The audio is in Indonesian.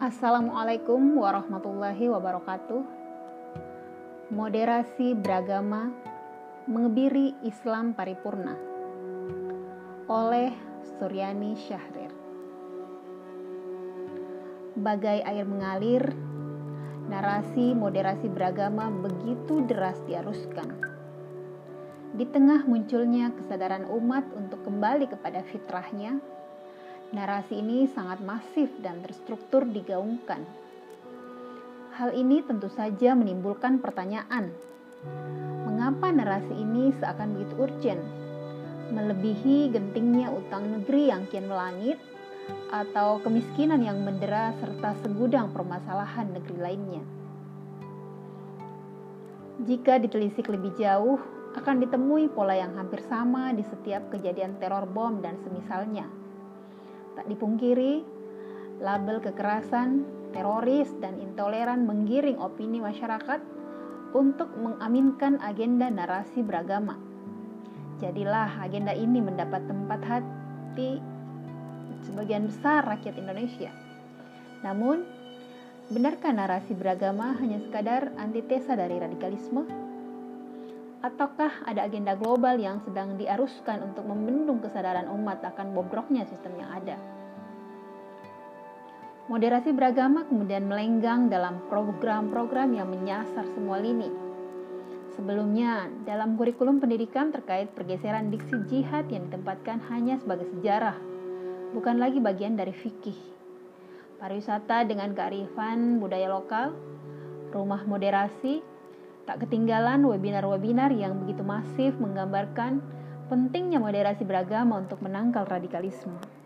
Assalamualaikum warahmatullahi wabarakatuh. Moderasi beragama mengebiri Islam paripurna oleh Suryani Syahrir. Bagai air mengalir, narasi moderasi beragama begitu deras diaruskan. Di tengah munculnya kesadaran umat untuk kembali kepada fitrahnya, narasi ini sangat masif dan terstruktur digaungkan. Hal ini tentu saja menimbulkan pertanyaan, mengapa narasi ini seakan begitu urgent, melebihi gentingnya utang negeri yang kian melangit, atau kemiskinan yang mendera serta segudang permasalahan negeri lainnya. Jika ditelisik lebih jauh, akan ditemui pola yang hampir sama di setiap kejadian teror bom dan semisalnya. Tak dipungkiri, label kekerasan, teroris, dan intoleran menggiring opini masyarakat untuk mengaminkan agenda narasi beragama. Jadilah agenda ini mendapat tempat hati sebagian besar rakyat Indonesia. Namun, benarkah narasi beragama hanya sekadar antitesa dari radikalisme? Ataukah ada agenda global yang sedang diaruskan untuk membendung kesadaran umat akan bobroknya sistem yang ada? Moderasi beragama kemudian melenggang dalam program-program yang menyasar semua lini. Sebelumnya, dalam kurikulum pendidikan terkait pergeseran diksi jihad yang ditempatkan hanya sebagai sejarah, bukan lagi bagian dari fikih. Pariwisata dengan kearifan budaya lokal, rumah moderasi, Tak ketinggalan webinar-webinar yang begitu masif menggambarkan pentingnya moderasi beragama untuk menangkal radikalisme.